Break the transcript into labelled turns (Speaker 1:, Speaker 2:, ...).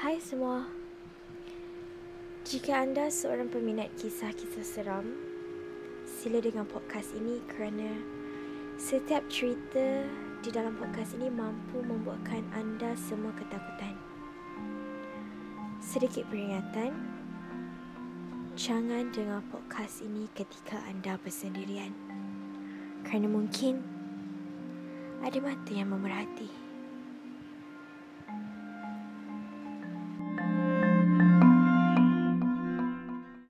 Speaker 1: Hai semua. Jika anda seorang peminat kisah-kisah seram, sila dengan podcast ini kerana setiap cerita di dalam podcast ini mampu membuatkan anda semua ketakutan. Sedikit peringatan, jangan dengar podcast ini ketika anda bersendirian. Kerana mungkin ada mata yang memerhati.